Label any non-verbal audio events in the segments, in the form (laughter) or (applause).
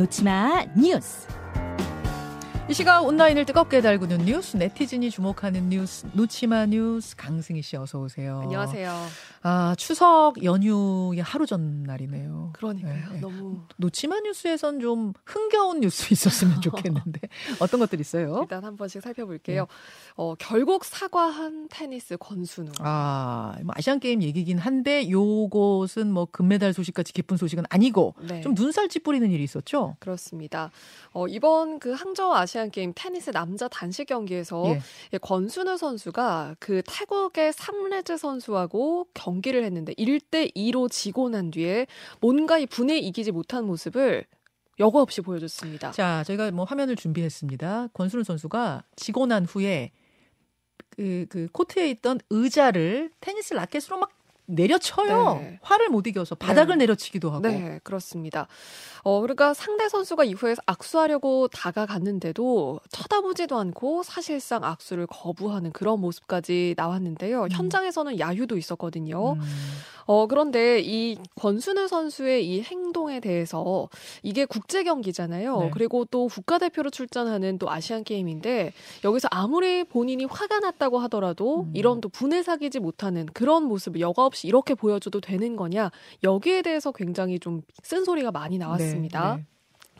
놓지마 뉴스. 이 시각 온라인을 뜨겁게 달구는 뉴스, 네티즌이 주목하는 뉴스, 놓지마 뉴스 강승희 씨 어서 오세요. 안녕하세요. 아 추석 연휴의 하루 전날이네요. 그러니까요. 네, 네. 너무 놓지마 뉴스에선 좀 흥겨운 뉴스 (laughs) 있었으면 (laughs) 좋겠는데 어떤 것들 있어요? 일단 한 번씩 살펴볼게요. 어, 결국 사과한 테니스 권순우. 아, 뭐 아시안 게임 얘기긴 한데 요것은 뭐 금메달 소식같이 기쁜 소식은 아니고 네. 좀 눈살 찌푸리는 일이 있었죠. 그렇습니다. 어, 이번 그 항저우 아시 안 게임 테니스 남자 단식 경기에서 예. 예, 권순우 선수가 그 태국의 삼레즈 선수하고 경기를 했는데 1대 2로 지고 난 뒤에 뭔가 이 분에 이기지 못한 모습을 여과 없이 보여줬습니다. 자, 저희가 뭐 화면을 준비했습니다. 권순우 선수가 지고 난 후에 그, 그 코트에 있던 의자를 테니스 라켓으로 막 내려쳐요. 네. 화를 못 이겨서 바닥을 네. 내려치기도 하고. 네, 그렇습니다. 어, 그러니까 상대 선수가 이후에 악수하려고 다가갔는데도 쳐다보지도 않고 사실상 악수를 거부하는 그런 모습까지 나왔는데요. 현장에서는 야유도 있었거든요. 음. 어, 그런데 이 권순우 선수의 이 행동에 대해서 이게 국제 경기잖아요. 네. 그리고 또 국가대표로 출전하는 또 아시안 게임인데 여기서 아무리 본인이 화가 났다고 하더라도 음. 이런 또 분해 사귀지 못하는 그런 모습을 여과 없이 이렇게 보여줘도 되는 거냐 여기에 대해서 굉장히 좀 쓴소리가 많이 나왔습니다. 네, 네.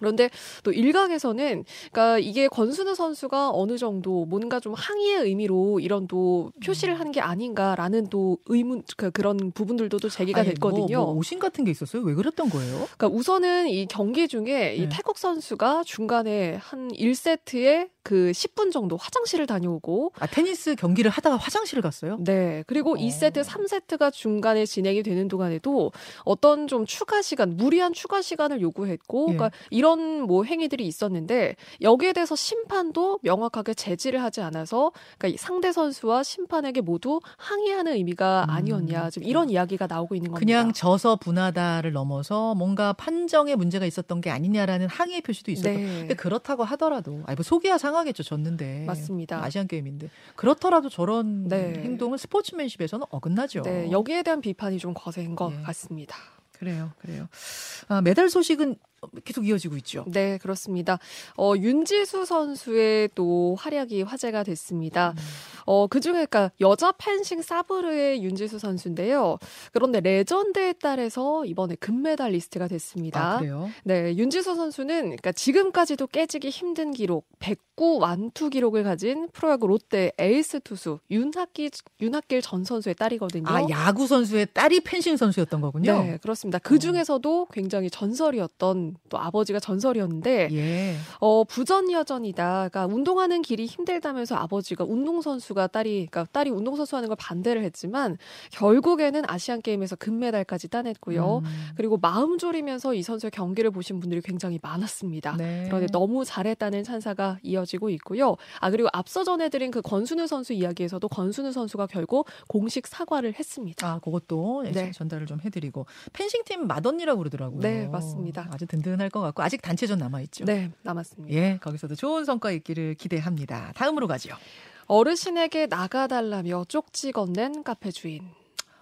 그런데 또 일각에서는 그러니까 이게 권순우 선수가 어느 정도 뭔가 좀 항의의 의미로 이런 또 표시를 한 게 아닌가라는 또 의문 그, 그런 부분들도 또 제기가 아니, 됐거든요. 뭐, 뭐 오신 같은 게 있었어요? 왜 그랬던 거예요? 그러니까 우선은 이 경기 중에 이 네. 태국 선수가 중간에 한 1세트에 그 10분 정도 화장실을 다녀오고 아, 테니스 경기를 하다가 화장실을 갔어요? 네. 그리고 어. 2세트, 3세트가 중간에 진행이 되는 동안에도 어떤 좀 추가 시간, 무리한 추가 시간을 요구했고, 예. 그러니까 이런 뭐 행위들이 있었는데 여기에 대해서 심판도 명확하게 제지를 하지 않아서 그러니까 이 상대 선수와 심판에게 모두 항의하는 의미가 음. 아니었냐. 지금 이런 이야기가 나오고 있는 겁니다. 그냥 져서 분하다를 넘어서 뭔가 판정에 문제가 있었던 게 아니냐라는 항의 표시도 있었고. 네. 근데 그렇다고 하더라도, 아니 뭐 속이야 상하겠죠, 졌는데. 맞습니다. 아시안 게임인데. 그렇더라도 저런 네. 행동은 스포츠맨십에서는 어긋나죠. 네, 여기에 대한 비판이 좀 거센 것 예. 같습니다. 그래요, 그래요. 아, 메달 소식은 계속 이어지고 있죠. 네, 그렇습니다. 어, 윤지수 선수의 또 활약이 화제가 됐습니다. 음. 어, 그 중에, 그니까, 여자 펜싱 사브르의 윤지수 선수인데요. 그런데 레전드에 따라서 이번에 금메달 리스트가 됐습니다. 아, 그래요? 네, 윤지수 선수는, 그니까, 지금까지도 깨지기 힘든 기록, 109 완투 기록을 가진 프로야구 롯데 에이스 투수, 윤학기, 윤학길 전 선수의 딸이거든요. 아, 야구 선수의 딸이 펜싱 선수였던 거군요. 네, 그렇습니다. 그 중에서도 굉장히 전설이었던 또 아버지가 전설이었는데 예. 어 부전 여전이다. 그러니까 운동하는 길이 힘들다면서 아버지가 운동 선수가 딸이 그러니까 딸이 운동 선수 하는 걸 반대를 했지만 결국에는 아시안 게임에서 금메달까지 따냈고요. 음. 그리고 마음 졸이면서 이 선수의 경기를 보신 분들이 굉장히 많았습니다. 네. 그런데 너무 잘했다는 찬사가 이어지고 있고요. 아 그리고 앞서 전해드린 그 권순우 선수 이야기에서도 권순우 선수가 결국 공식 사과를 했습니다. 아, 그것도 예, 네. 전달을 좀 해드리고 펜싱팀 맏언니라고 그러더라고요. 네, 맞습니다. 아주 든든할 것 같고 아직 단체전 남아 있죠. 네, 남았습니다. 예, 거기서도 좋은 성과 있기를 기대합니다. 다음으로 가죠. 어르신에게 나가달라며 쪽지 건넨 카페 주인.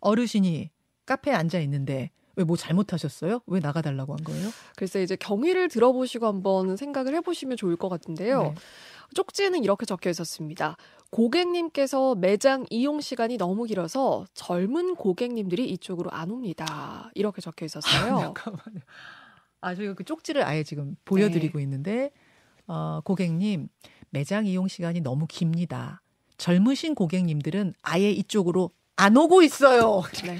어르신이 카페에 앉아 있는데 왜 뭐 잘못하셨어요? 왜 나가달라고 한 거예요? 글쎄 이제 경위를 들어보시고 한번 생각을 해보시면 좋을 것 같은데요. 네. 쪽지에는 이렇게 적혀 있었습니다. 고객님께서 매장 이용 시간이 너무 길어서 젊은 고객님들이 이쪽으로 안 옵니다. 이렇게 적혀 있었어요. (laughs) 잠깐만요. 아, 저희가 그 쪽지를 아예 지금 보여드리고 네. 있는데, 어, 고객님, 매장 이용 시간이 너무 깁니다. 젊으신 고객님들은 아예 이쪽으로 안 오고 있어요. 네.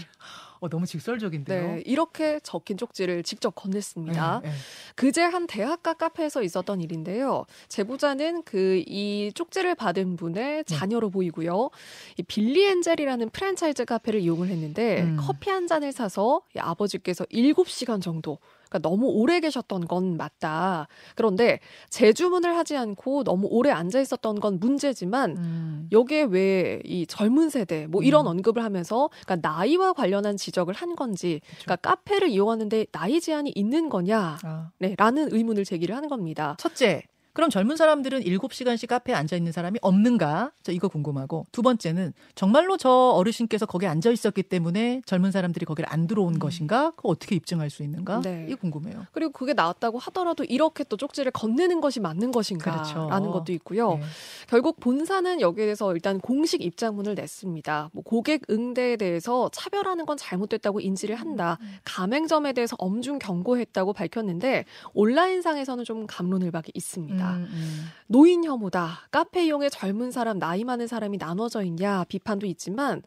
어, 너무 직설적인데요. 네, 이렇게 적힌 쪽지를 직접 건넸습니다. 네, 네. 그제 한 대학가 카페에서 있었던 일인데요. 제보자는 그 이 쪽지를 받은 분의 네. 자녀로 보이고요. 이 빌리 엔젤이라는 프랜차이즈 카페를 이용을 했는데 음. 커피 한 잔을 사서 이 아버지께서 7시간 정도 그러니까 너무 오래 계셨던 건 맞다. 그런데 재주문을 하지 않고 너무 오래 앉아 있었던 건 문제지만 음. 여기에 왜 이 젊은 세대 뭐 이런 음. 언급을 하면서 그러니까 나이와 관련한 지적을 한 건지 그러니까 카페를 이용하는데 나이 제한이 있는 거냐 아. 네, 라는 의문을 제기를 하는 겁니다. 첫째, 그럼 젊은 사람들은 7시간씩 카페에 앉아 있는 사람이 없는가? 저 이거 궁금하고 두 번째는 정말로 저 어르신께서 거기에 앉아 있었기 때문에 젊은 사람들이 거기를 안 들어온 음. 것인가? 그거 어떻게 입증할 수 있는가? 네. 이거 궁금해요. 그리고 그게 나왔다고 하더라도 이렇게 또 쪽지를 건네는 것이 맞는 것인가라는 그렇죠. 것도 있고요. 네. 결국 본사는 여기에 대해서 일단 공식 입장문을 냈습니다. 뭐 고객 응대에 대해서 차별하는 건 잘못됐다고 인지를 한다. 음. 가맹점에 대해서 엄중 경고했다고 밝혔는데 온라인상에서는 좀 감론을 박이 있습니다. 음, 음. 노인 혐오다. 카페 이용에 젊은 사람, 나이 많은 사람이 나눠져 있냐 비판도 있지만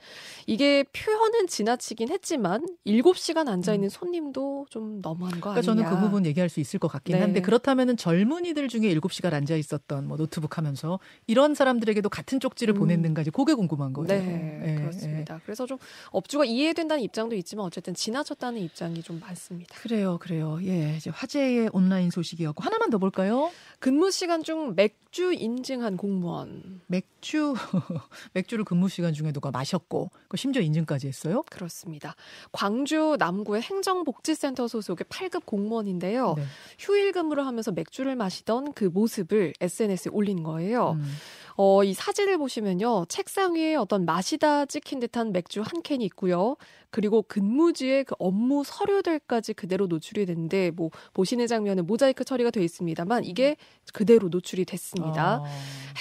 이게 표현은 지나치긴 했지만 7시간 앉아 있는 음. 손님도 좀 너무한 거 그러니까 저는 그 부분 얘기할 수 있을 것 같긴 네. 한데 그렇다면은 젊은이들 중에 7시간 앉아 있었던 뭐 노트북 하면서 이런 사람들에게도 같은 쪽지를 음. 보냈는가지 그게 궁금한 거예요. 네, 네 그렇습니다. 네. 그래서 좀 업주가 이해된다는 입장도 있지만 어쨌든 지나쳤다는 입장이 좀 많습니다. 그래요, 그래요. 예, 이제 화제의 온라인 소식이었고 하나만 더 볼까요? 근무 시간 중 맥주 인증한 공무원. 맥주 (laughs) 맥주를 근무 시간 중에 누가 마셨고 그 심지어 인증까지 했어요? 그렇습니다. 광주 남구의 행정복지센터 소속의 8급 공무원인데요. 네. 휴일 근무를 하면서 맥주를 마시던 그 모습을 SNS에 올린 거예요. 음. 어, 이 사진을 보시면요. 책상 위에 어떤 마시다 찍힌 듯한 맥주 한 캔이 있고요. 그리고 근무지에 그 업무 서류들까지 그대로 노출이 됐는데 뭐 보시는 장면은 모자이크 처리가 돼 있습니다만 이게 그대로 노출이 됐습니다. 아.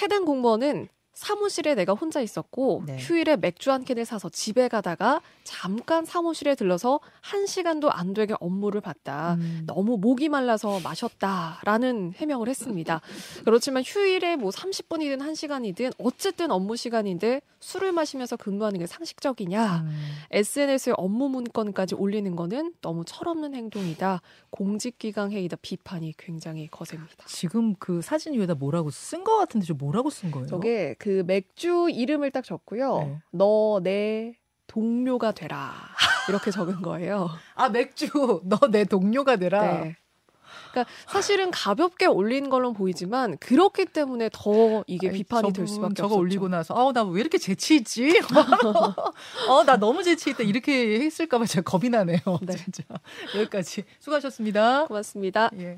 해당 공무원은 사무실에 내가 혼자 있었고 네. 휴일에 맥주 한 캔을 사서 집에 가다가 잠깐 사무실에 들러서 한 시간도 안 되게 업무를 봤다. 음. 너무 목이 말라서 마셨다라는 해명을 했습니다. (laughs) 그렇지만 휴일에 뭐 30분이든 1시간이든 어쨌든 업무 시간인데 술을 마시면서 근무하는 게 상식적이냐? 음. SNS에 업무 문건까지 올리는 거는 너무 철없는 행동이다. 공직기강 회의다 비판이 굉장히 거셉니다. 지금 그 사진 위에다 뭐라고 쓴 거 같은데 저 뭐라고 쓴 거예요? 저게 그그 맥주 이름을 딱 적고요. 네. 너내 동료가 되라. 이렇게 적은 거예요. 아, 맥주. (laughs) 너 내 동료가 되라. 네. 그러니까 사실은 가볍게 올린 걸로 보이지만 그렇기 때문에 더 이게 비판이 될 수밖에 저거 없었죠. 올리고 나서 아우 나 왜 이렇게 재치 있지? (laughs) 어나 너무 재치 있다 이렇게 했을까봐 제가 겁이 나네요. 네. (laughs) 진짜 여기까지 수고하셨습니다. 고맙습니다. 예.